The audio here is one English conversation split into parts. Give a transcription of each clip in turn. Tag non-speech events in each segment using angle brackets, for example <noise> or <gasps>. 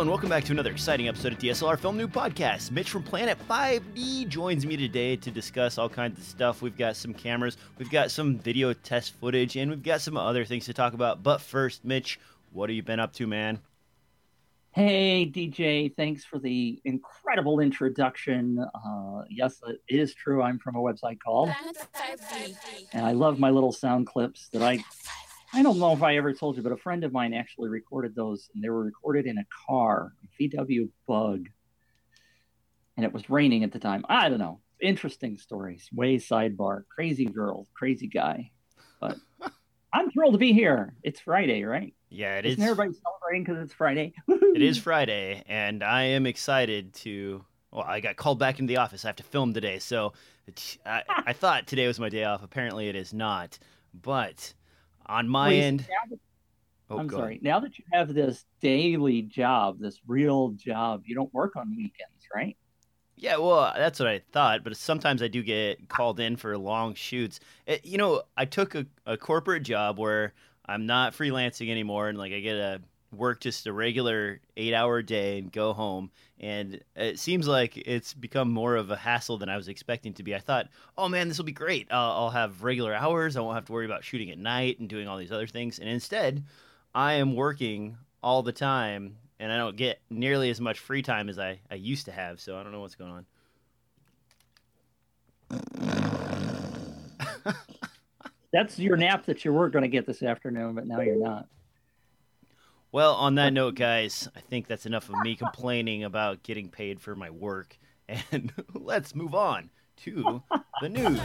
and welcome back to another exciting episode of DSLR Film Noob Podcast. Mitch from Planet 5D joins me today to discuss all kinds of stuff. We've got some cameras, we've got some video test footage, and we've got some other things to talk about. But first, Mitch, what have you been up to, man? Hey, DJ, thanks for the incredible introduction. Uh, yes, it is true. I'm from a website called, and I love my little sound clips that I. I don't know if I ever told you, but a friend of mine actually recorded those, and they were recorded in a car, a VW Bug, and it was raining at the time. I don't know. Interesting stories. Way sidebar. Crazy girl, crazy guy, but <laughs> I'm thrilled to be here. It's Friday, right? Yeah, it Isn't is. everybody celebrating because it's Friday? <laughs> It is Friday, and I am excited to. Well, I got called back into the office. I have to film today, so I, I <laughs> thought today was my day off. Apparently, it is not. But on my Wait, end, that- oh, I'm sorry. ahead. Now that you have this daily job, this real job, you don't work on weekends, right? Yeah, well, that's what I thought. But sometimes I do get called in for long shoots. It, you know, I took a, a corporate job where I'm not freelancing anymore, and like I get to work just a regular eight hour day and go home. And it seems like it's become more of a hassle than I was expecting to be. I thought, oh man, this will be great. I'll, I'll have regular hours. I won't have to worry about shooting at night and doing all these other things. And instead, I am working all the time and I don't get nearly as much free time as I, I used to have. So I don't know what's going on. That's your nap that you were going to get this afternoon, but now you're not. Well, on that note, guys, I think that's enough of me complaining about getting paid for my work. <laughs> And let's move on to the news.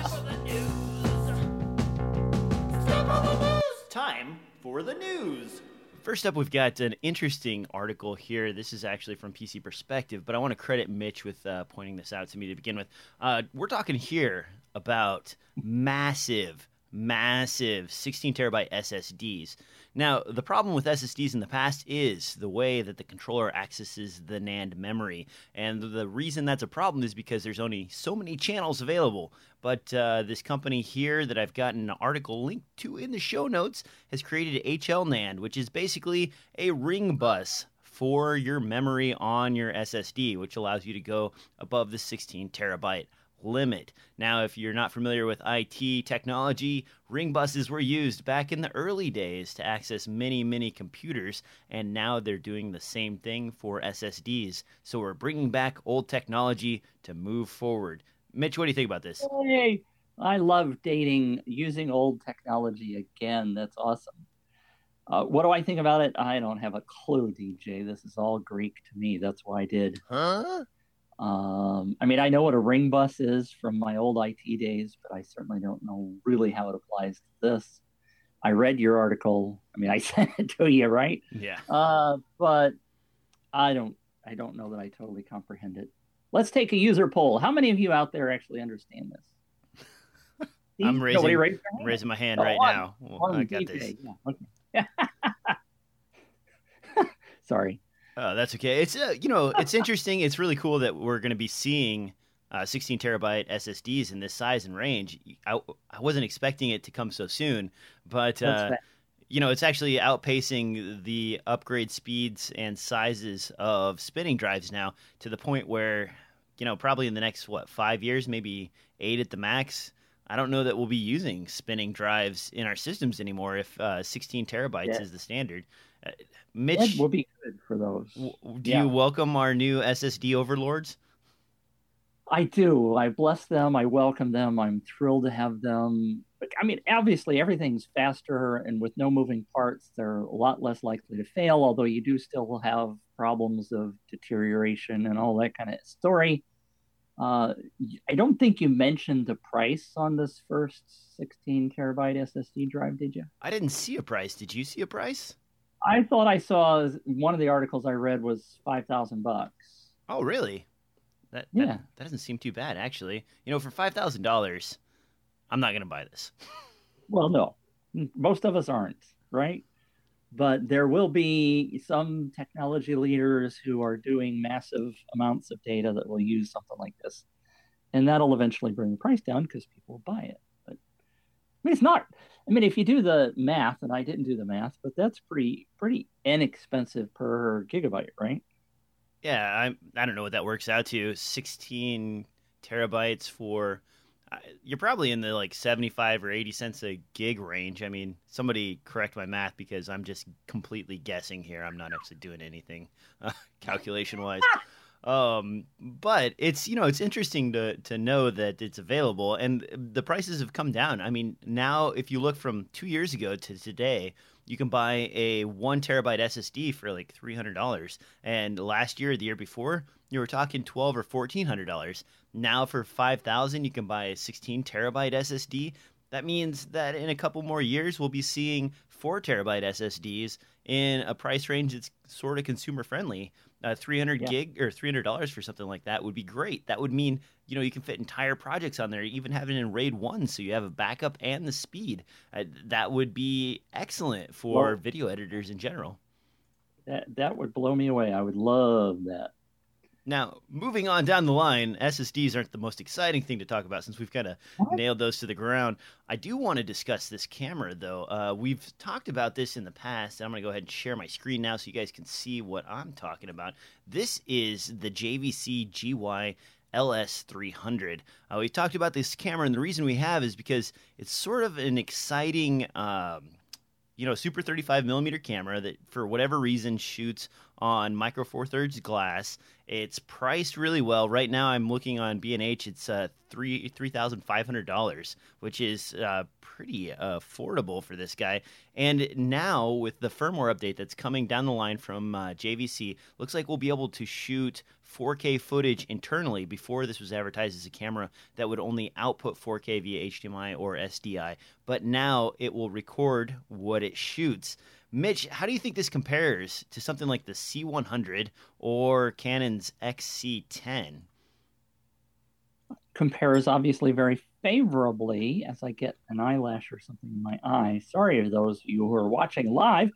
Time for the news. First up, we've got an interesting article here. This is actually from PC Perspective, but I want to credit Mitch with uh, pointing this out to me to begin with. Uh, we're talking here about massive, massive 16 terabyte SSDs. Now, the problem with SSDs in the past is the way that the controller accesses the NAND memory. And the reason that's a problem is because there's only so many channels available. But uh, this company here that I've gotten an article linked to in the show notes has created HL NAND, which is basically a ring bus for your memory on your SSD, which allows you to go above the 16 terabyte limit. Now, if you're not familiar with IT technology, ring buses were used back in the early days to access many, many computers, and now they're doing the same thing for SSDs. So we're bringing back old technology to move forward. Mitch, what do you think about this? Hey, I love dating using old technology again. That's awesome. Uh, what do I think about it? I don't have a clue, DJ. This is all Greek to me. That's why I did. Huh? Um, I mean, I know what a ring bus is from my old IT days, but I certainly don't know really how it applies to this. I read your article. I mean, I <laughs> sent it to you, right? Yeah. Uh, but I don't. I don't know that I totally comprehend it. Let's take a user poll. How many of you out there actually understand this? <laughs> I'm raising- raised I'm raising my hand Oh, right one. now. Well, I got DJ. this. Yeah, okay. <laughs> Sorry. Oh, that's okay. It's uh, you know, it's interesting. It's really cool that we're going to be seeing uh, 16 terabyte SSDs in this size and range. I, I wasn't expecting it to come so soon, but uh, you know, it's actually outpacing the upgrade speeds and sizes of spinning drives now to the point where, you know, probably in the next what five years, maybe eight at the max. I don't know that we'll be using spinning drives in our systems anymore if uh, 16 terabytes Yeah. is the standard. It Mitch, will be good for those. W- Do Yeah. you welcome our new SSD overlords? I do. I bless them. I welcome them. I'm thrilled to have them. I mean, obviously, everything's faster, and with no moving parts, they're a lot less likely to fail. Although you do still have problems of deterioration and all that kind of story. Uh, I don't think you mentioned the price on this first 16 terabyte SSD drive, did you? I didn't see a price. Did you see a price? I thought I saw one of the articles I read was five thousand bucks. Oh, really? That, Yeah. that that doesn't seem too bad actually. You know, for five thousand dollars, I'm not gonna buy this. <laughs> Well, no, most of us aren't, right? But there will be some technology leaders who are doing massive amounts of data that will use something like this. And that'll eventually bring the price down because people will buy it. Mean, it's not, I mean, if you do the math, and I didn't do the math, but that's pretty, pretty inexpensive per gigabyte, right? Yeah, I I don't know what that works out to. 16 terabytes for you're probably in the like 75 or 80 cents a gig range. I mean, somebody correct my math because I'm just completely guessing here. I'm not actually doing anything <laughs> uh, calculation wise. Um, but it's you know it's interesting to to know that it's available and the prices have come down. I mean, now if you look from two years ago to today, you can buy a one terabyte SSD for like three hundred dollars, and last year, the year before, you were talking twelve or fourteen hundred dollars. Now for five thousand, you can buy a sixteen terabyte SSD. That means that in a couple more years, we'll be seeing four terabyte SSDs in a price range that's sort of consumer friendly uh, 300 yeah. gig or $300 for something like that would be great. That would mean, you know, you can fit entire projects on there, even have it in RAID 1 so you have a backup and the speed. Uh, that would be excellent for well, video editors in general. That that would blow me away. I would love that. Now, moving on down the line, SSDs aren't the most exciting thing to talk about since we've kind of nailed those to the ground. I do want to discuss this camera, though. Uh, we've talked about this in the past. I'm going to go ahead and share my screen now so you guys can see what I'm talking about. This is the JVC GY LS300. Uh, we've talked about this camera, and the reason we have is because it's sort of an exciting. Um, you know, super 35 millimeter camera that, for whatever reason, shoots on micro four thirds glass. It's priced really well. Right now, I'm looking on B&H. It's uh, three three thousand five hundred dollars, which is uh, pretty affordable for this guy. And now with the firmware update that's coming down the line from uh, JVC, looks like we'll be able to shoot 4K footage internally. Before this was advertised as a camera that would only output 4K via HDMI or SDI, but now it will record what it shoots. Mitch, how do you think this compares to something like the C100 or Canon's XC10? Compares obviously very favorably as I get an eyelash or something in my eye. Sorry to those of you who are watching live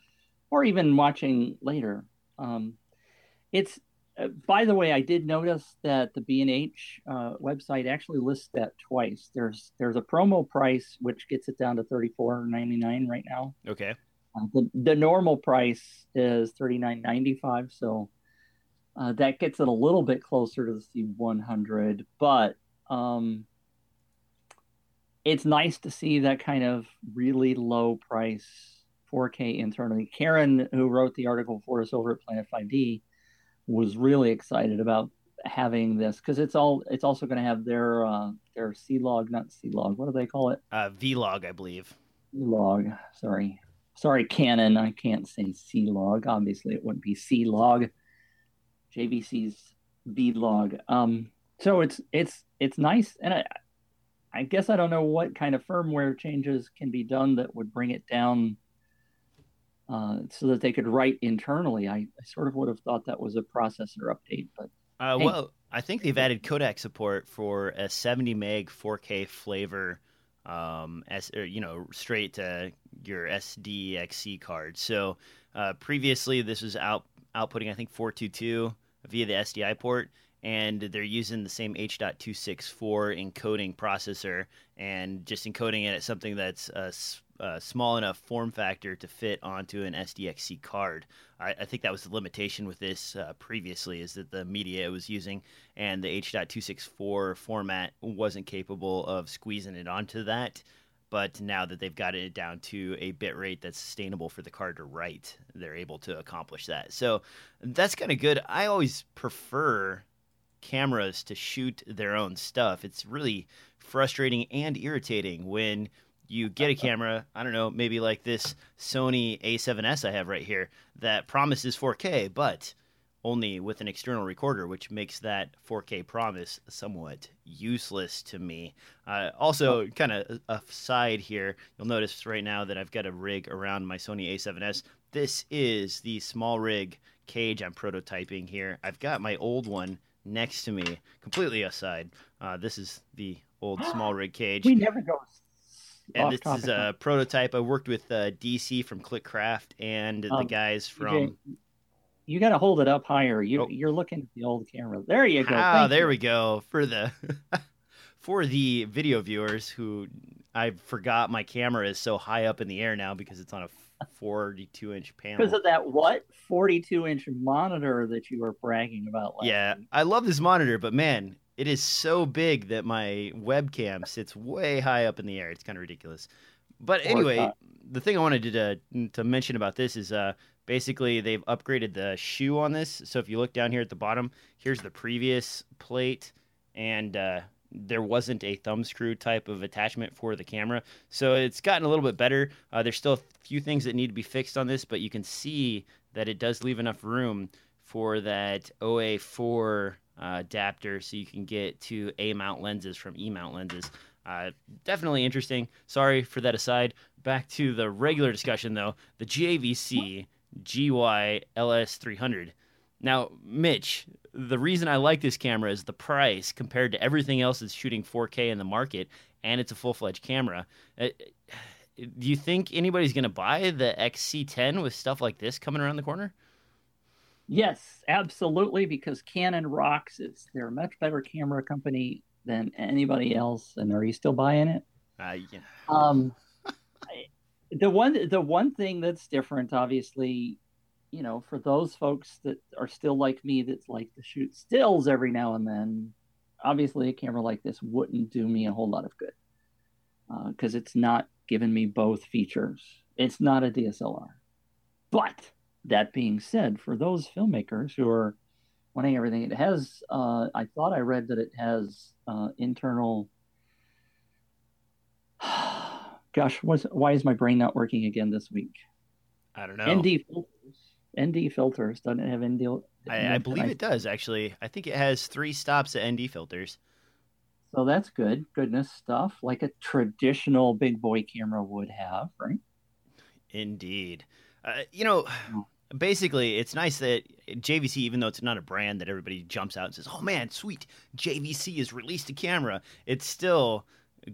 or even watching later. Um, it's uh, by the way, I did notice that the B&H uh, website actually lists that twice. There's there's a promo price which gets it down to thirty four ninety nine right now. Okay. Uh, the, the normal price is thirty nine ninety five, so uh, that gets it a little bit closer to the C one hundred. But um, it's nice to see that kind of really low price 4K internally. Karen, who wrote the article for us over at Planet 5D, was really excited about having this because it's all it's also going to have their uh, their C log, not C log. What do they call it? Uh, V log, I believe. Log. Sorry, sorry, Canon. I can't say C log. Obviously, it wouldn't be C log. JVC's V log. Um, so it's it's it's nice, and I I guess I don't know what kind of firmware changes can be done that would bring it down. Uh, so that they could write internally. I, I, sort of would have thought that was a processor update, but uh, hey. well, I think they've added codec support for a 70 meg 4K flavor um, as or, you know, straight to your SDXC card. So uh, previously, this was out outputting I think 422 via the SDI port, and they're using the same H.264 encoding processor and just encoding it at something that's a, a small enough form factor to fit onto an SDXC card. I, I think that was the limitation with this uh, previously, is that the media it was using and the H.264 format wasn't capable of squeezing it onto that. But now that they've got it down to a bit rate that's sustainable for the card to write, they're able to accomplish that. So that's kind of good. I always prefer cameras to shoot their own stuff. It's really frustrating and irritating when you get a camera, I don't know, maybe like this Sony A7S I have right here that promises 4K, but only with an external recorder, which makes that 4K promise somewhat useless to me. Uh, also, kind of aside here, you'll notice right now that I've got a rig around my Sony A7S. This is the small rig cage I'm prototyping here. I've got my old one next to me, completely aside. Uh, this is the old <gasps> small rig cage. We never go. And this is a prototype. I worked with uh, DC from Clickcraft and um, the guys from. You got to hold it up higher. You, oh. You're looking at the old camera. There you go. Ah, there you. we go for the <laughs> for the video viewers who I forgot my camera is so high up in the air now because it's on a 42 inch panel. Because of that what 42 inch monitor that you were bragging about last Yeah, week. I love this monitor, but man, it is so big that my webcam sits way high up in the air. It's kind of ridiculous. But anyway, the thing I wanted to to, mention about this is uh basically they've upgraded the shoe on this. So if you look down here at the bottom, here's the previous plate and uh there wasn't a thumb screw type of attachment for the camera. So it's gotten a little bit better. Uh, there's still a few things that need to be fixed on this, but you can see that it does leave enough room for that OA4 uh, adapter so you can get to A mount lenses from E mount lenses. Uh, definitely interesting. Sorry for that aside. Back to the regular discussion though. The JVC GY LS300. Now, Mitch, the reason I like this camera is the price compared to everything else that's shooting 4K in the market, and it's a full fledged camera. Uh, do you think anybody's going to buy the XC10 with stuff like this coming around the corner? Yes, absolutely. Because Canon rocks. It's they're a much better camera company than anybody else. And are you still buying it? Uh, yeah. Um, the one the one thing that's different, obviously, you know, for those folks that are still like me, that's like to shoot stills every now and then. Obviously, a camera like this wouldn't do me a whole lot of good because it's not giving me both features. It's not a DSLR. But that being said, for those filmmakers who are wanting everything, it has. Uh, I thought I read that it has uh, internal <sighs> Gosh, what's, why is my brain not working again this week? I don't know. ND filters. ND filters. Doesn't it have ND? I, I believe it does actually. I think it has three stops at ND filters. So that's good. Goodness stuff. Like a traditional big boy camera would have, right? Indeed. Uh, you know, basically, it's nice that JVC, even though it's not a brand that everybody jumps out and says, "Oh man, sweet, JVC has released a camera," it's still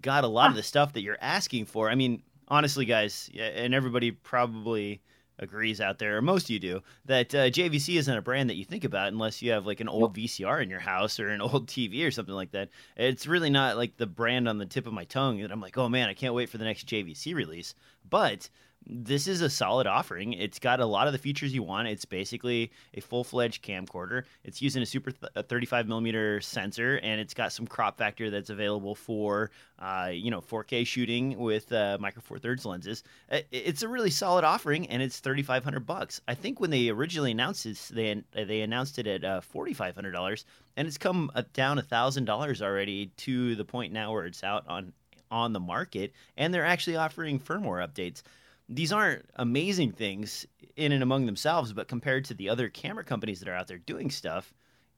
got a lot of the stuff that you're asking for. I mean, honestly, guys, and everybody probably agrees out there, or most of you do, that uh, JVC isn't a brand that you think about unless you have like an old VCR in your house or an <laughs> old TV or something like that. It's really not like the brand on the tip of my tongue that I'm like, oh man, I can't wait for the next JVC release. But this is a solid offering. It's got a lot of the features you want. It's basically a full fledged camcorder. It's using a super th- a 35 millimeter sensor, and it's got some crop factor that's available for uh, you know 4K shooting with uh, micro four thirds lenses. It's a really solid offering, and it's 3,500 bucks. I think when they originally announced this, they they announced it at uh, 4,500 dollars, and it's come down thousand dollars already to the point now where it's out on on the market, and they're actually offering firmware updates these aren't amazing things in and among themselves, but compared to the other camera companies that are out there doing stuff,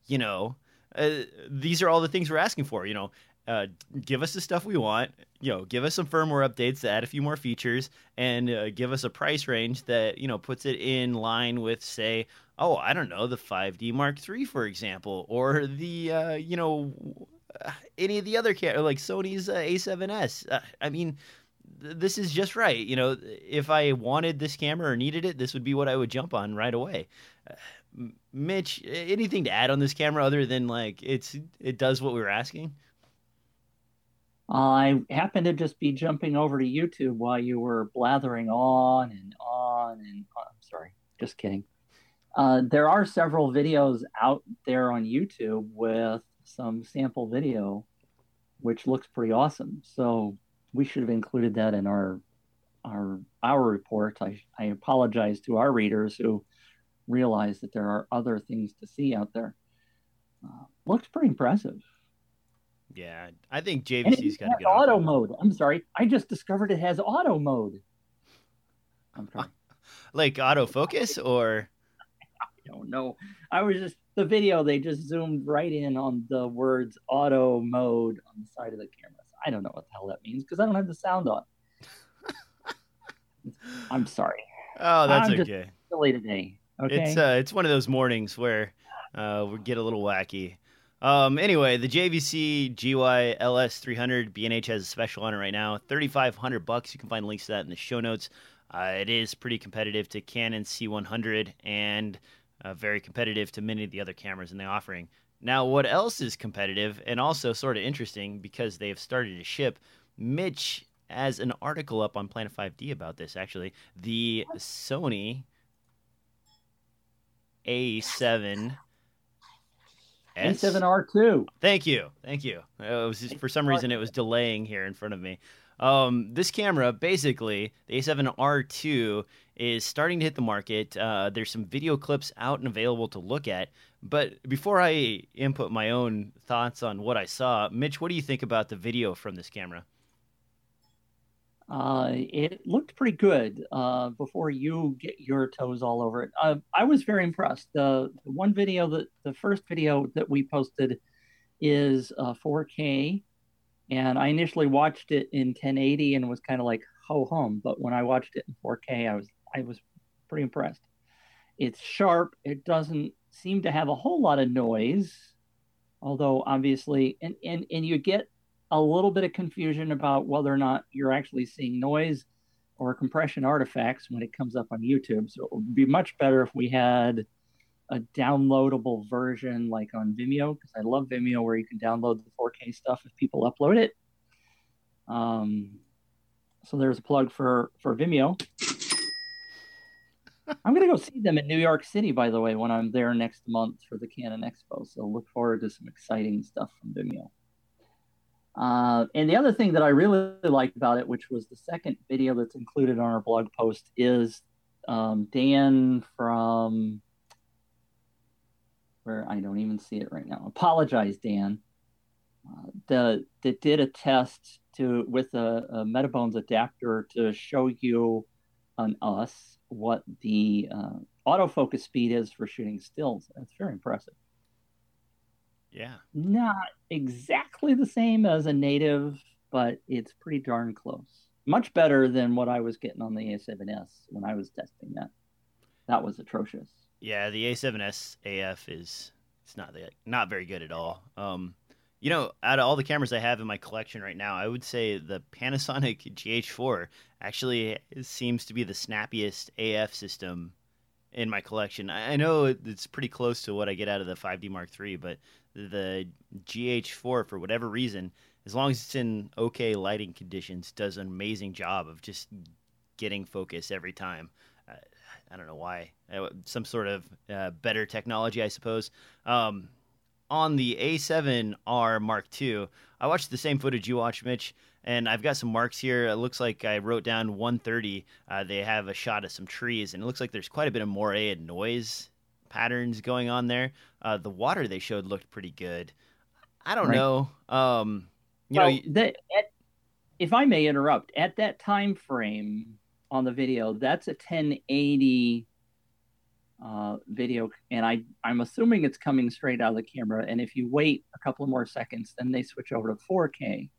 you know, uh, these are all the things we're asking for. You know, uh, give us the stuff we want. You know, give us some firmware updates to add a few more features, and uh, give us a price range that you know puts it in line with, say, oh, I don't know, the 5D Mark III, for example, or the uh, you know any of the other cam- like Sony's uh, A7S. Uh, I mean this is just right. You know, if I wanted this camera or needed it, this would be what I would jump on right away. Uh, Mitch, anything to add on this camera other than like it's it does what we were asking? I happened to just be jumping over to YouTube while you were blathering on and on and on. I'm sorry, just kidding. Uh, there are several videos out there on YouTube with some sample video, which looks pretty awesome. So we should have included that in our our our report. I I apologize to our readers who realize that there are other things to see out there. Uh, looks pretty impressive. Yeah, I think JVC's got has good auto mode. I'm sorry, I just discovered it has auto mode. I'm sorry, <laughs> like autofocus or <laughs> I don't know. I was just the video. They just zoomed right in on the words auto mode on the side of the camera. I don't know what the hell that means because I don't have the sound on. <laughs> I'm sorry. oh, that's I'm okay. Silly today. Okay. It's uh, it's one of those mornings where uh, we get a little wacky. Um, anyway, the JVC GY LS 300 B&H has a special on it right now, 3,500 bucks. You can find links to that in the show notes. Uh, it is pretty competitive to Canon C100 and uh, very competitive to many of the other cameras in the offering. Now, what else is competitive and also sort of interesting because they've started to ship? Mitch has an article up on Planet 5D about this, actually. The Sony A7 A7R2. Thank you. Thank you. It was just, for some reason, it was delaying here in front of me. Um, this camera, basically, the A7R2, is starting to hit the market. Uh, there's some video clips out and available to look at. But before I input my own thoughts on what I saw, Mitch, what do you think about the video from this camera? Uh, it looked pretty good uh, before you get your toes all over it. Uh, I was very impressed. The, the, one video that the first video that we posted is 4K, uh, and I initially watched it in 1080 and was kind of like ho hum. But when I watched it in 4K, I was I was pretty impressed. It's sharp. It doesn't seem to have a whole lot of noise, although obviously, and and and you get a little bit of confusion about whether or not you're actually seeing noise or compression artifacts when it comes up on YouTube. So it would be much better if we had a downloadable version like on Vimeo because I love Vimeo where you can download the 4K stuff if people upload it. Um, so there's a plug for for Vimeo. I'm gonna go see them in New York City, by the way, when I'm there next month for the Canon Expo. So look forward to some exciting stuff from Vimeo. Uh, and the other thing that I really liked about it, which was the second video that's included on our blog post, is um, Dan from where I don't even see it right now. Apologize, Dan. Uh, the that did a test to with a, a Metabones adapter to show you on us what the uh, autofocus speed is for shooting stills. That's very impressive. Yeah. Not exactly the same as a native, but it's pretty darn close. Much better than what I was getting on the A7S when I was testing that. That was atrocious. Yeah, the A7S AF is it's not that not very good at all. Um, you know, out of all the cameras I have in my collection right now, I would say the Panasonic GH4 actually seems to be the snappiest AF system in my collection. I know it's pretty close to what I get out of the 5D Mark III, but the GH4, for whatever reason, as long as it's in okay lighting conditions, does an amazing job of just getting focus every time. I don't know why. Uh, some sort of uh, better technology, I suppose. Um, on the A7R Mark II, I watched the same footage you watched, Mitch, and I've got some marks here. It looks like I wrote down 130. Uh, they have a shot of some trees, and it looks like there's quite a bit of moire and noise patterns going on there. Uh, the water they showed looked pretty good. I don't right. know. Um, you well, know, the, at, if I may interrupt, at that time frame on the video, that's a 1080 uh, video, and I I'm assuming it's coming straight out of the camera. And if you wait a couple more seconds, then they switch over to 4K,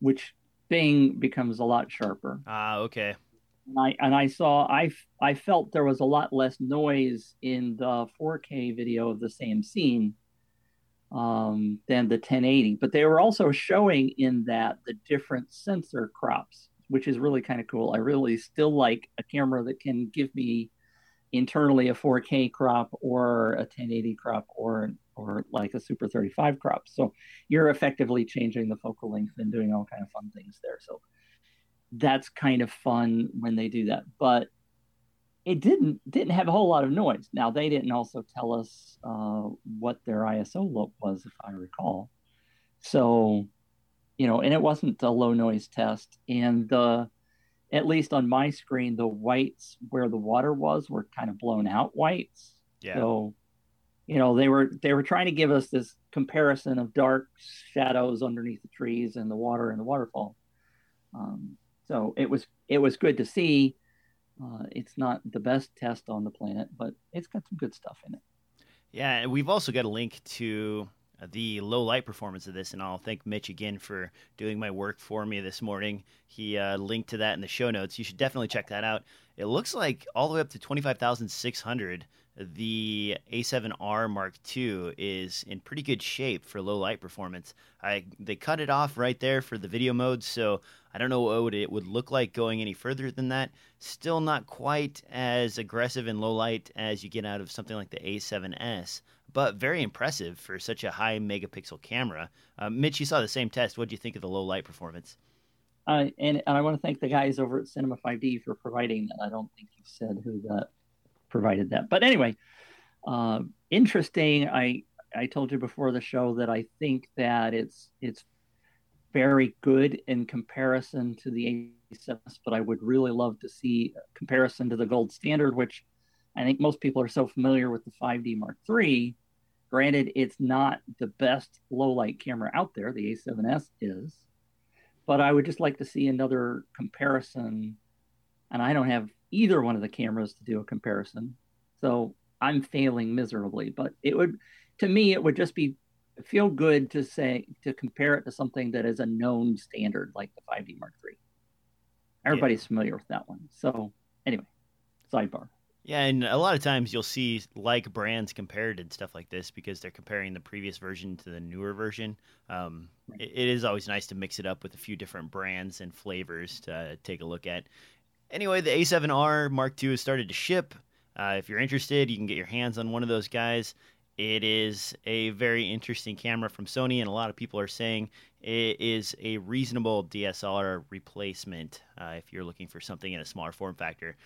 which thing becomes a lot sharper. Ah, okay. And I and I saw I I felt there was a lot less noise in the 4K video of the same scene um, than the 1080. But they were also showing in that the different sensor crops, which is really kind of cool. I really still like a camera that can give me internally a 4K crop or a 1080 crop or or like a Super 35 crop. So you're effectively changing the focal length and doing all kind of fun things there. So that's kind of fun when they do that. But it didn't didn't have a whole lot of noise. Now they didn't also tell us uh, what their ISO look was, if I recall. So, you know, and it wasn't a low noise test, and the at least on my screen, the whites where the water was were kind of blown out whites. Yeah. So, you know, they were they were trying to give us this comparison of dark shadows underneath the trees and the water and the waterfall. Um, so it was it was good to see. Uh, it's not the best test on the planet, but it's got some good stuff in it. Yeah, and we've also got a link to the low light performance of this, and I'll thank Mitch again for doing my work for me this morning. He uh, linked to that in the show notes. You should definitely check that out. It looks like all the way up to 25,600, the A7R Mark II is in pretty good shape for low light performance. I they cut it off right there for the video mode, so I don't know what it would look like going any further than that. Still not quite as aggressive in low light as you get out of something like the A7S, but very impressive for such a high megapixel camera. Uh, Mitch, you saw the same test. What do you think of the low light performance? Uh, and, and I want to thank the guys over at Cinema 5D for providing that. I don't think you said who that provided that, but anyway, uh, interesting. I I told you before the show that I think that it's it's very good in comparison to the A7S, but I would really love to see comparison to the gold standard, which I think most people are so familiar with the 5D Mark III. Granted, it's not the best low light camera out there. The A7S is, but I would just like to see another comparison. And I don't have either one of the cameras to do a comparison. So I'm failing miserably, but it would, to me, it would just be feel good to say, to compare it to something that is a known standard like the 5D Mark III. Everybody's yeah. familiar with that one. So anyway, sidebar. Yeah, and a lot of times you'll see like brands compared and stuff like this because they're comparing the previous version to the newer version. Um, it, it is always nice to mix it up with a few different brands and flavors to uh, take a look at. Anyway, the A7R Mark II has started to ship. Uh, if you're interested, you can get your hands on one of those guys. It is a very interesting camera from Sony, and a lot of people are saying it is a reasonable DSLR replacement uh, if you're looking for something in a smaller form factor.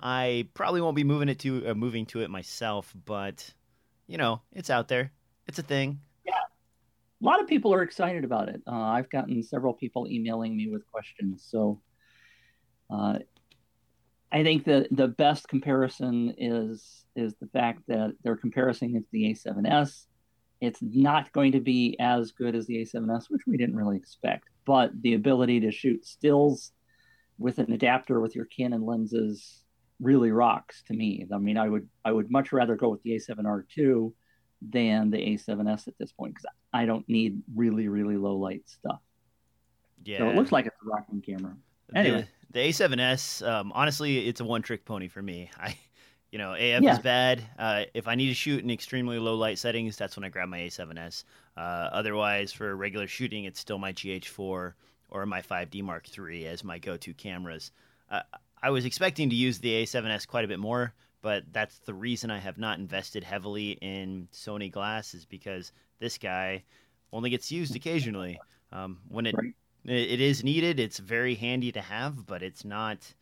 I probably won't be moving it to uh, moving to it myself, but you know, it's out there. It's a thing. Yeah, a lot of people are excited about it. Uh, I've gotten several people emailing me with questions, so uh, I think the the best comparison is is the fact that they're comparing it to the A7S. It's not going to be as good as the A7S, which we didn't really expect, but the ability to shoot stills with an adapter with your Canon lenses really rocks to me. I mean, I would I would much rather go with the A7R2 than the A7S at this point because I don't need really really low light stuff. Yeah. So it looks like it's a rocking camera. Anyway, the, the A7S, um, honestly, it's a one trick pony for me. <laughs> I, you know, AF yeah. is bad. Uh, if I need to shoot in extremely low light settings, that's when I grab my A7S. Uh, otherwise, for regular shooting, it's still my GH4 or my 5D Mark III as my go to cameras. Uh, I was expecting to use the A7S quite a bit more, but that's the reason I have not invested heavily in Sony glass is because this guy only gets used occasionally. Um, when it right. it is needed, it's very handy to have, but it's not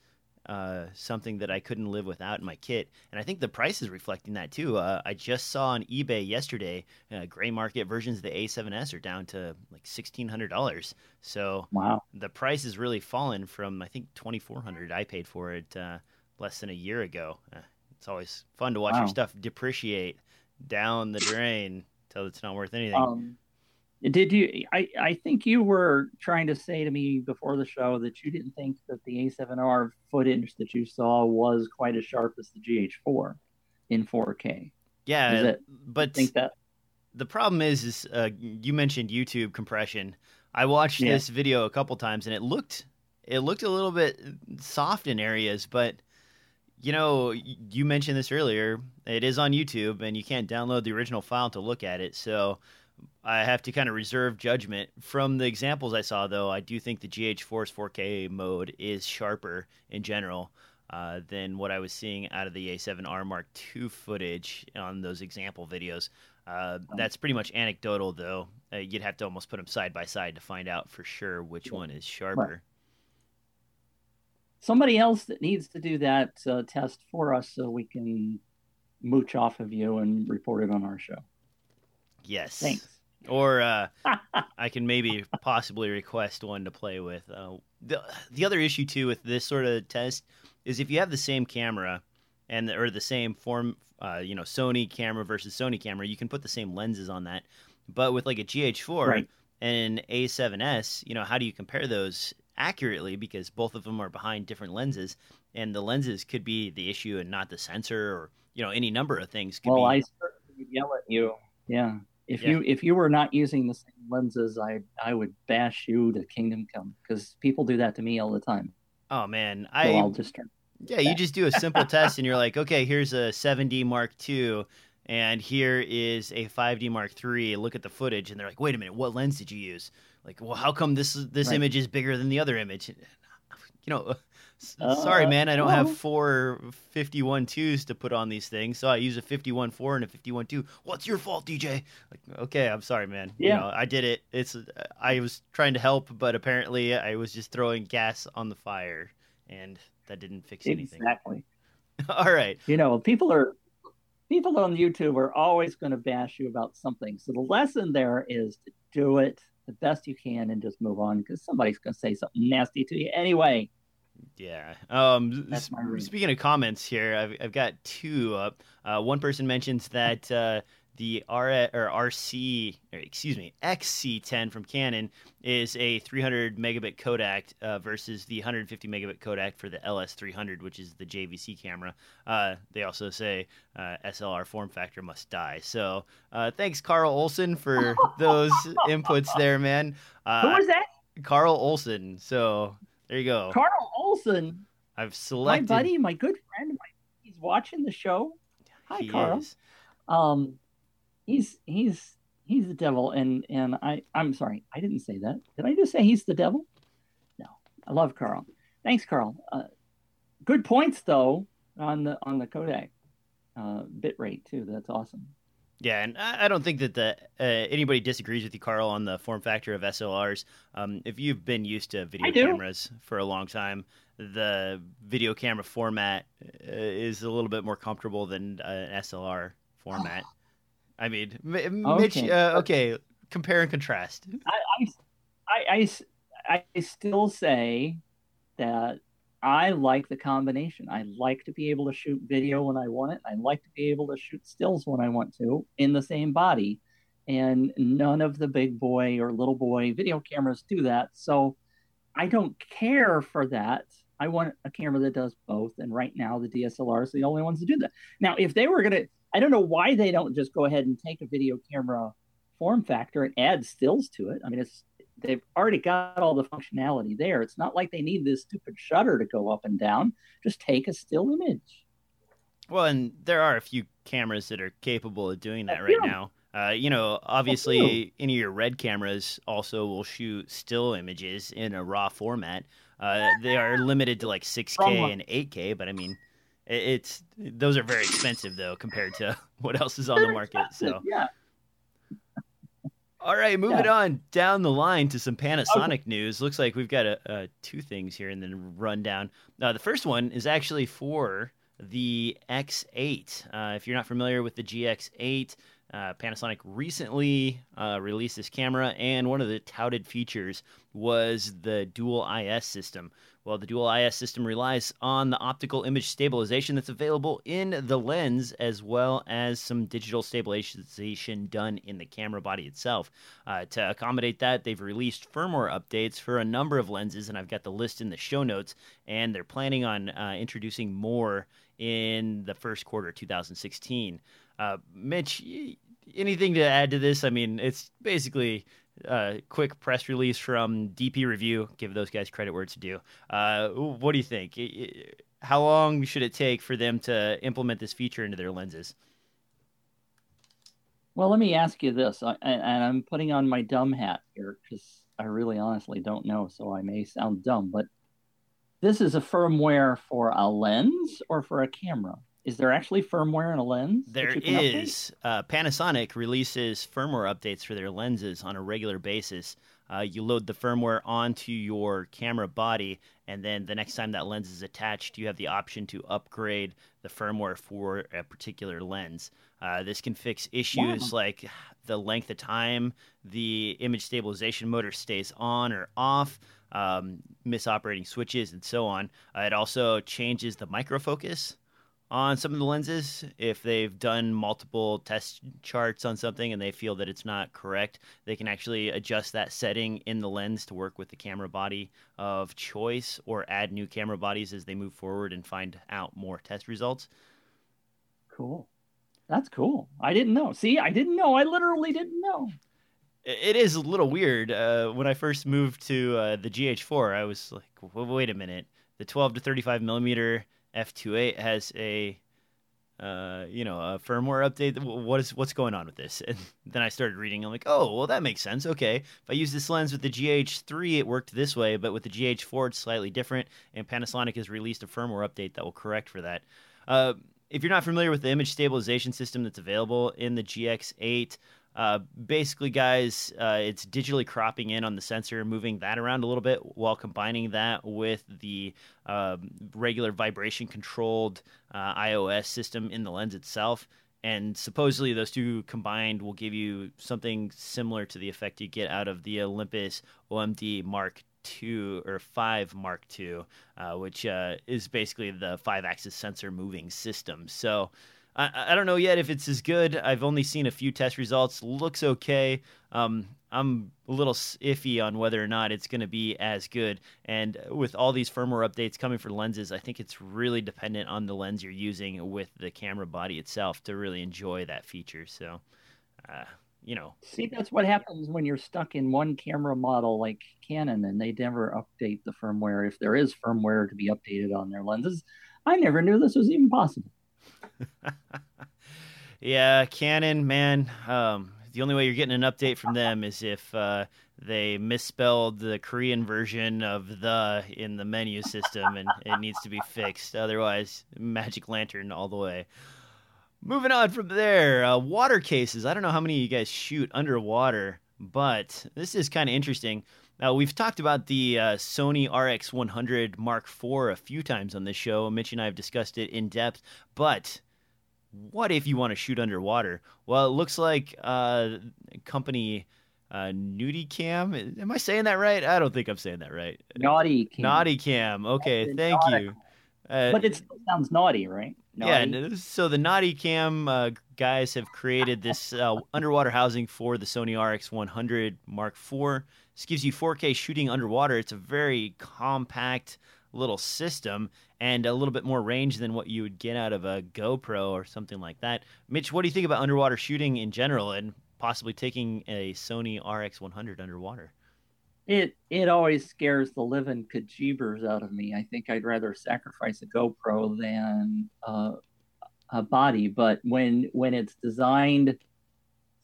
uh, something that I couldn't live without in my kit. And I think the price is reflecting that too. Uh, I just saw on eBay yesterday, uh, gray market versions of the A7S are down to like sixteen hundred dollars. So wow, the price has really fallen from I think twenty four hundred I paid for it uh, less than a year ago. Uh, it's always fun to watch wow. your stuff depreciate down the drain until it's not worth anything. Um, did you? I, I think you were trying to say to me before the show that you didn't think that the A7R footage that you saw was quite as sharp as the GH4 in 4K. Yeah, but think that the problem is, is uh, you mentioned YouTube compression. I watched yeah. this video a couple times and it looked it looked a little bit soft in areas, but you know, you mentioned this earlier. It is on YouTube, and you can't download the original file to look at it. So I have to kind of reserve judgment. From the examples I saw, though, I do think the GH4's 4K mode is sharper in general uh, than what I was seeing out of the A7R Mark II footage on those example videos. Uh, that's pretty much anecdotal, though. Uh, you'd have to almost put them side by side to find out for sure which one is sharper. Somebody else that needs to do that uh, test for us so we can mooch off of you and report it on our show. Yes. Thanks. Or uh, <laughs> I can maybe possibly request one to play with. Uh, the the other issue too with this sort of test is if you have the same camera and or the same form, uh, you know, Sony camera versus Sony camera, you can put the same lenses on that. But with like a GH4 right. and an A7S, you know, how do you compare those accurately? Because both of them are behind different lenses, and the lenses could be the issue and not the sensor, or you know, any number of things. Could well, be... I certainly yell at you. Yeah. If yeah. you if you were not using the same lenses, I I would bash you to kingdom come because people do that to me all the time. Oh man, I so I'll just turn. Yeah, you just do a simple <laughs> test and you're like, okay, here's a 7D Mark II, and here is a 5D Mark III. Look at the footage, and they're like, wait a minute, what lens did you use? Like, well, how come this this right. image is bigger than the other image? <laughs> You know, Uh, Sorry, man, I don't have four 51 twos to put on these things, so I use a 51 four and a 51 two. What's your fault, DJ? Like, okay, I'm sorry, man. Yeah, you know, I did it. It's I was trying to help, but apparently I was just throwing gas on the fire, and that didn't fix anything. Exactly. <laughs> All right. You know, people are people on YouTube are always going to bash you about something. So the lesson there is to do it the best you can and just move on because somebody's going to say something nasty to you anyway. Yeah. Um, speaking of comments here, I've, I've got two up. Uh, one person mentions that uh, the R or RC, or excuse me, XC10 from Canon is a 300 megabit codec uh, versus the 150 megabit codec for the LS300, which is the JVC camera. Uh, they also say uh, SLR form factor must die. So uh, thanks, Carl Olson, for <laughs> those inputs there, man. Uh, Who was that? Carl Olson. So there you go. Carl Olson. I've selected my buddy, my good friend. He's watching the show. Hi, he Carl. Is. Um, he's he's he's the devil, and and I I'm sorry, I didn't say that. Did I just say he's the devil? No, I love Carl. Thanks, Carl. Uh, good points though on the on the codec uh, bit rate too. That's awesome. Yeah, and I don't think that the uh, anybody disagrees with you, Carl, on the form factor of SLRs. Um, if you've been used to video cameras for a long time, the video camera format uh, is a little bit more comfortable than an SLR format. I mean, M- okay. Mitch. Uh, okay, compare and contrast. I, I, I, I still say that I like the combination. I like to be able to shoot video when I want it. I like to be able to shoot stills when I want to in the same body. And none of the big boy or little boy video cameras do that. So I don't care for that. I want a camera that does both. And right now, the DSLR is the only ones that do that. Now, if they were going to, I don't know why they don't just go ahead and take a video camera form factor and add stills to it. I mean, it's they've already got all the functionality there. It's not like they need this stupid shutter to go up and down. Just take a still image. Well, and there are a few cameras that are capable of doing that right now. Uh, you know, obviously, any of your red cameras also will shoot still images in a raw format. Uh, they are limited to like 6K and 8K, but I mean, it's those are very expensive though compared to <laughs> what else is on the market. So yeah. All right, moving yeah. on down the line to some Panasonic okay. news. Looks like we've got a, a, two things here and then rundown. Uh, the first one is actually for the X8. Uh, if you're not familiar with the GX8, uh, Panasonic recently uh, released this camera, and one of the touted features was the dual IS system. Well, the dual IS system relies on the optical image stabilization that's available in the lens, as well as some digital stabilization done in the camera body itself. Uh, to accommodate that, they've released firmware updates for a number of lenses, and I've got the list in the show notes. And they're planning on uh, introducing more in the first quarter 2016. Uh, Mitch, anything to add to this? I mean, it's basically a quick press release from DP Review. Give those guys credit where it's due. Uh, what do you think? How long should it take for them to implement this feature into their lenses? Well, let me ask you this, and I'm putting on my dumb hat here because I really honestly don't know, so I may sound dumb, but this is a firmware for a lens or for a camera? Is there actually firmware in a lens? There is. Uh, Panasonic releases firmware updates for their lenses on a regular basis. Uh, you load the firmware onto your camera body, and then the next time that lens is attached, you have the option to upgrade the firmware for a particular lens. Uh, this can fix issues wow. like the length of time the image stabilization motor stays on or off, um, misoperating switches, and so on. Uh, it also changes the microfocus on some of the lenses. If they've done multiple test charts on something and they feel that it's not correct, they can actually adjust that setting in the lens to work with the camera body of choice or add new camera bodies as they move forward and find out more test results. Cool. That's cool. I didn't know. See, I didn't know. I literally didn't know. It is a little weird. Uh, when I first moved to uh, the GH4, I was like, wait a minute. The 12 to 35 millimeter F28 has a uh, you know, a firmware update. What is what's going on with this? And then I started reading. I'm like, oh, well, that makes sense. Okay, if I use this lens with the GH3, it worked this way, but with the GH4, it's slightly different. And Panasonic has released a firmware update that will correct for that. Uh, if you're not familiar with the image stabilization system that's available in the GX8, uh, basically, guys, uh, it's digitally cropping in on the sensor, and moving that around a little bit while combining that with the uh, regular vibration controlled uh, OIS system in the lens itself. And supposedly, those two combined will give you something similar to the effect you get out of the Olympus OMD Mark II or five Mark II, uh, which uh, is basically the five axis sensor moving system. So I, I don't know yet if it's as good. I've only seen a few test results. Looks okay. Um, I'm a little iffy on whether or not it's going to be as good. And with all these firmware updates coming for lenses, I think it's really dependent on the lens you're using with the camera body itself to really enjoy that feature. So, uh, you know. See, that's what happens when you're stuck in one camera model like Canon and they never update the firmware if there is firmware to be updated on their lenses. I never knew this was even possible. <laughs> yeah, Canon, man. Um, the only way you're getting an update from them is if uh, they misspelled the Korean version of the in the menu system and it needs to be fixed. Otherwise, Magic Lantern all the way. Moving on from there, uh, water cases. I don't know how many of you guys shoot underwater, but this is kind of interesting. Now, we've talked about the uh, Sony RX100 Mark IV a few times on this show. Mitch and I have discussed it in depth, but what if you want to shoot underwater? Well, it looks like uh, company uh, Nudie Cam. Am I saying that right? I don't think I'm saying that right. Nauticam. Naughty Cam. Okay, thank you. Uh, but it still sounds naughty, right? Naughty. Yeah. So the Nauticam uh, guys have created this uh, underwater housing for the Sony RX100 Mark IV. This gives you 4K shooting underwater. It's a very compact little system and a little bit more range than what you would get out of a GoPro or something like that. Mitch, what do you think about underwater shooting in general and possibly taking a Sony RX100 underwater? It it always scares the living kajibers out of me. I think I'd rather sacrifice a GoPro than uh, a body. But when when it's designed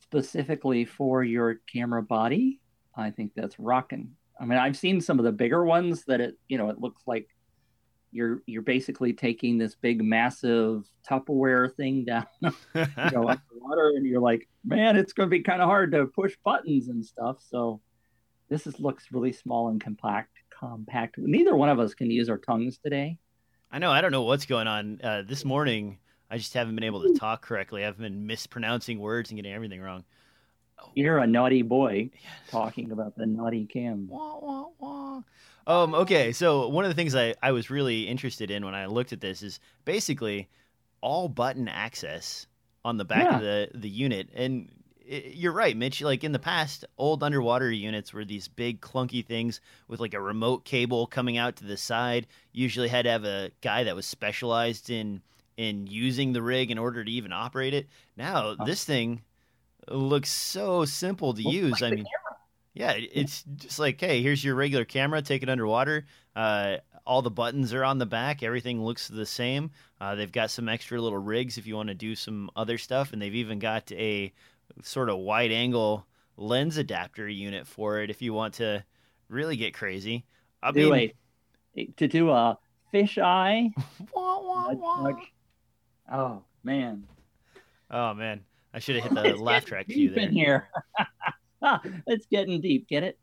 specifically for your camera body, I think that's rocking. I mean, I've seen some of the bigger ones that it, you know, it looks like you're you're basically taking this big massive Tupperware thing <laughs> down, you know, underwater, and you're like, man, it's going to be kind of hard to push buttons and stuff. So this is looks really small and compact. Compact. Neither one of us can use our tongues today. I know. I don't know what's going on. Uh, this morning, I just haven't been able to talk correctly. I've been mispronouncing words and getting everything wrong. You're a naughty boy talking about the naughty cam. Wah, wah, wah. Um, okay, so one of the things I, I was really interested in when I looked at this is basically all button access on the back yeah. of the, the unit. And it, you're right, Mitch. Like in the past, old underwater units were these big clunky things with like a remote cable coming out to the side. Usually had to have a guy that was specialized in in using the rig in order to even operate it. Now this thing looks so simple to use. Like I mean, yeah, it's just like, hey, here's your regular camera. Take it underwater. Uh, all the buttons are on the back. Everything looks the same. Uh, they've got some extra little rigs if you want to do some other stuff, and they've even got a sort of wide angle lens adapter unit for it if you want to really get crazy. I do mean, a, to do a fish-eye. <laughs> wah, wah, wah. Oh man. Oh man. I should have hit <laughs> the laugh track cue there. In here. <laughs> it's getting deep. Get it?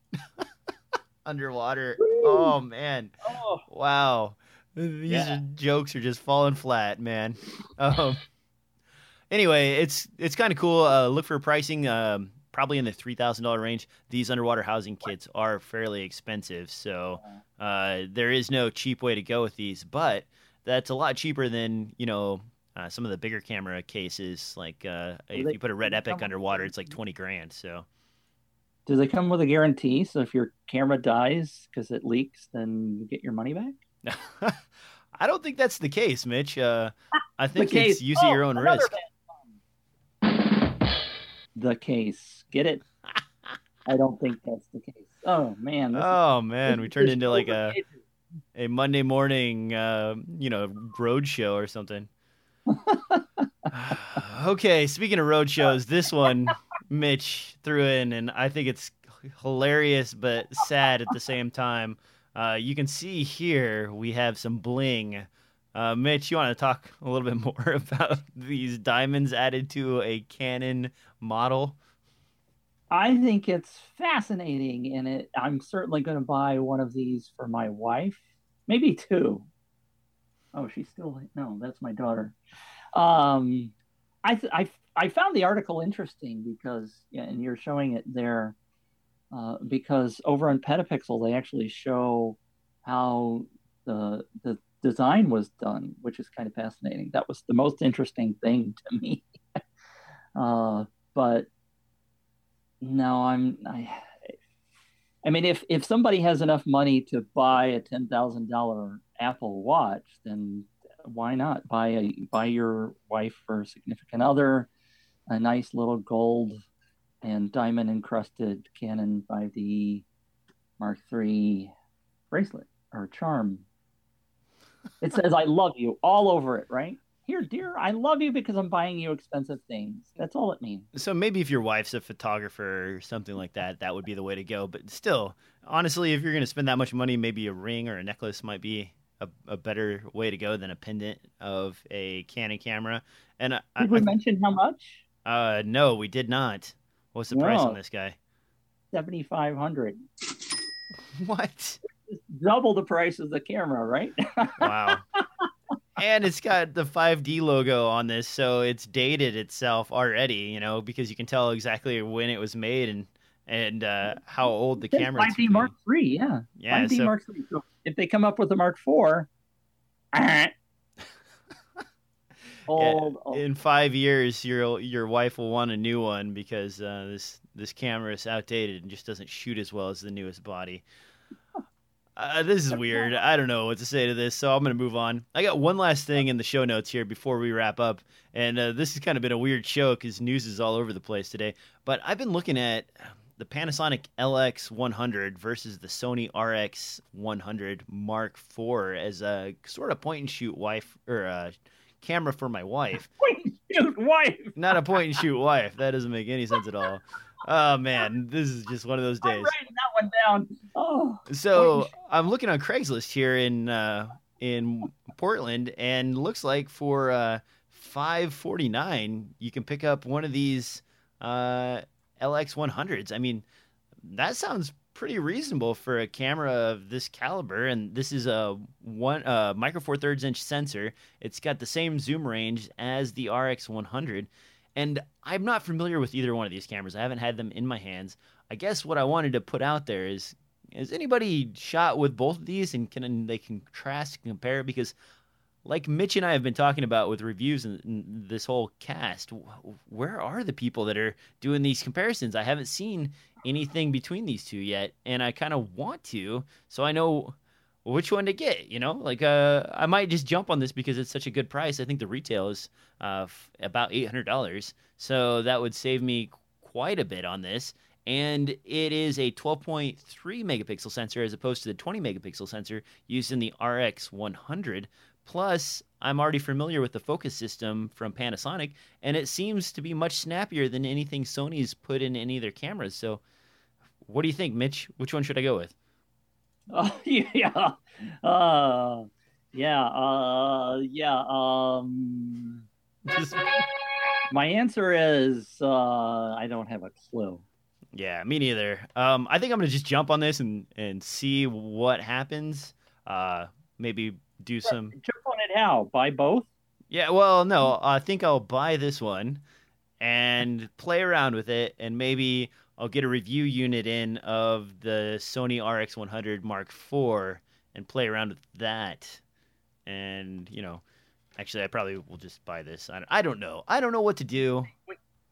<laughs> Underwater. Woo. Oh man. Oh. Wow. These yeah. jokes are just falling flat, man. Um. anyway, it's it's kind of cool. Uh, look for pricing. Um, probably in the three thousand dollar range. These underwater housing kits are fairly expensive, so uh, there is no cheap way to go with these. But that's a lot cheaper than you know uh, some of the bigger camera cases, like uh, if they, you put a Red Epic underwater, it's like twenty grand. So, do they come with a guarantee? So if your camera dies because it leaks, then you get your money back? <laughs> I don't think that's the case, Mitch. Uh, I think it's use oh, your own risk. The case, get it? <laughs> I don't think that's the case. Oh man! Oh is, man, we turned into like a a Monday morning, uh, you know, road show or something. <sighs> okay, speaking of road shows, this one Mitch threw in, and I think it's hilarious but sad at the same time. Uh, you can see here we have some bling. Uh, Mitch, you want to talk a little bit <laughs> more about these diamonds added to a Canon model? I think it's fascinating, and it. I'm certainly going to buy one of these for my wife, maybe two. Oh, she's still no. That's my daughter. Um, I I I found the article interesting because, yeah, and you're showing it there, uh, because over on Petapixel they actually show how the the design was done, which is kind of fascinating. That was the most interesting thing <laughs> to me. uh, but no, I'm I. I mean, if if somebody has enough money to buy a ten thousand dollar Apple Watch, then why not buy a buy your wife or significant other a nice little gold and diamond encrusted Canon 5D Mark III bracelet or charm. It says "I love you" all over it, right? Here, dear, I love you because I'm buying you expensive things. That's all it means. So maybe if your wife's a photographer or something like that, that would be the way to go. But still, honestly, if you're going to spend that much money, maybe a ring or a necklace might be a, a better way to go than a pendant of a Canon camera. And did I, we I, mention how much? Uh, no, we did not. What's the no. price on this guy? Seventy five hundred. <laughs> What? Double the price of the camera, right? wow. <laughs> and it's got the 5D logo on this, so it's dated itself already, you know, because you can tell exactly when it was made and and uh, how old the camera is. 5D Mark III, yeah. Yeah. 5D so, Mark III. So if they come up with a Mark IV, <laughs> <laughs> old, old, In five years, your your wife will want a new one because uh, this this camera is outdated and just doesn't shoot as well as the newest body. Uh, this is weird. I don't know what to say to this, so I'm going to move on. I got one last thing in the show notes here before we wrap up, and uh, this has kind of been a weird show because news is all over the place today. But I've been looking at the Panasonic LX100 versus the Sony RX100 Mark IV as a sort of point and shoot wife or a uh, camera for my wife. <laughs> Point and shoot wife. Not a point and shoot wife. That doesn't make any sense at all. Oh man, this is just one of those days. I'm writing that one down. Oh. So I'm looking on Craigslist here in uh, in Portland, and looks like for uh, five forty nine, you can pick up one of these uh, LX100s. I mean, that sounds pretty reasonable for a camera of this caliber. And this is a one uh, micro four thirds inch sensor. It's got the same zoom range as the RX100. And I'm not familiar with either one of these cameras. I haven't had them in my hands. I guess what I wanted to put out there is: has anybody shot with both of these, and can they contrast and compare? Because like Mitch and I have been talking about with reviews and, this whole cast, where are the people that are doing these comparisons? I haven't seen anything between these two yet, and I kind of want to, so I know which one to get. You know, like uh, I might just jump on this because it's such a good price. I think the retail is uh, f- about eight hundred dollars, so that would save me quite a bit on this. And it is a 12.3 megapixel sensor as opposed to the 20 megapixel sensor used in the RX 100. Plus, I'm already familiar with the focus system from Panasonic, and it seems to be much snappier than anything Sony's put in any of their cameras. So, what do you think, Mitch? Which one should I go with? Oh <laughs> yeah, uh, yeah, uh, yeah. Um, just, my answer is uh, I don't have a clue. Yeah, me neither. Um, I think I'm gonna just jump on this and and see what happens. Uh, maybe do some. Jump on it how? Buy both? Yeah, well, no, I think I'll buy this one and play around with it, and maybe I'll get a review unit in of the Sony RX100 Mark IV and play around with that. And you know, actually, I probably will just buy this. I don't, I don't know. I don't know what to do.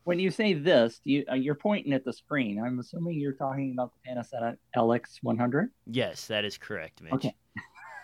When you say this, you, uh, you're pointing at the screen. I'm assuming you're talking about the Panasonic LX100. Yes, that is correct, Mitch. Okay.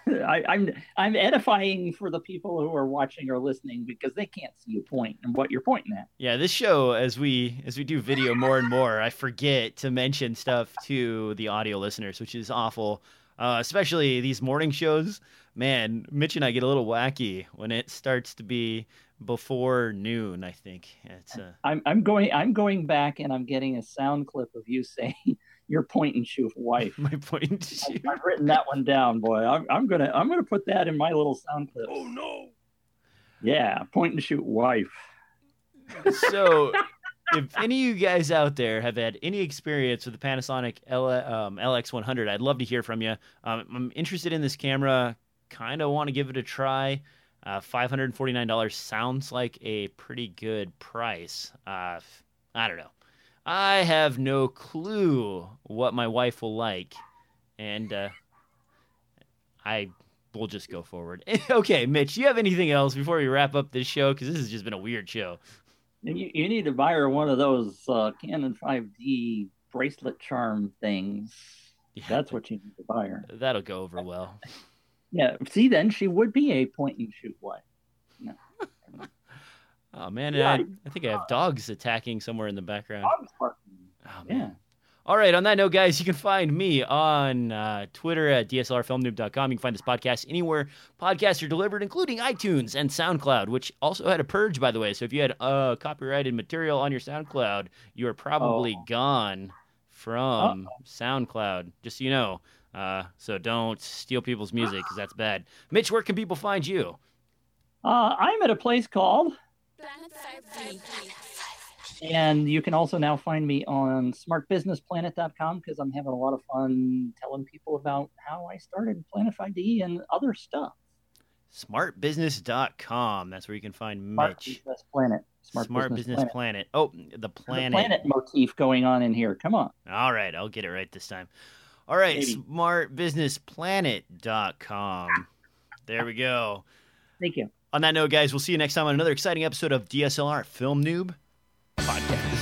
<laughs> I, I'm, I'm edifying for the people who are watching or listening because they can't see you point and what you're pointing at. Yeah, this show as we as we do video more and more, I forget to mention stuff to the audio listeners, which is awful. uh, especially these morning shows. Man, Mitch and I get a little wacky when it starts to be before noon. I think it's. Uh... I'm I'm going I'm going back and I'm getting a sound clip of you <laughs> saying your point and shoot wife. <laughs> my point and shoot. I've, I've written that one down, boy. I'm, I'm gonna I'm gonna put that in my little sound clip. Oh no. Yeah, point and shoot wife. So, if any of you guys out there have had any experience with the Panasonic L, um, LX100, I'd love to hear from you. Um, I'm interested in this camera. Kind of want to give it a try. Uh, $549 sounds like a pretty good price. Uh, I don't know. I have no clue what my wife will like. And uh, I will just go forward. <laughs> okay, Mitch, you have anything else before we wrap up this show? Because this has just been a weird show. You, you need to buy her one of those uh, Canon 5D bracelet charm things. Yeah, That's what you need to buy her. That'll go over well. <laughs> Yeah. See, then she would be a point and shoot wife. Oh man, yeah, I, I, think I have dogs attacking somewhere in the background. Dogs. Oh man. Yeah. All right, on that note, guys, you can find me on uh, Twitter at DSLRfilmnoob.com. You can find this podcast anywhere podcasts are delivered, including iTunes and SoundCloud, which also had a purge, by the way. So if you had uh, copyrighted material on your SoundCloud, you are probably oh. gone from oh. SoundCloud, just so you know. Uh, so don't steal people's music because that's bad. Mitch, where can people find you? Uh, I'm at a place called And you can also now find me on smartbusinessplanet.com because I'm having a lot of fun telling people about how I started Planet 5D and other stuff. Smartbusiness.com. That's where you can find Smart Mitch. Business Planet. Smart, Smart Business, Business Planet. Planet. Oh, the planet. planet motif going on in here. Come on. All right, I'll get it right this time. All right, Maybe. smartbusinessplanet.com. There we go. Thank you. On that note, guys, we'll see you next time on another exciting episode of DSLR Film Noob Podcast.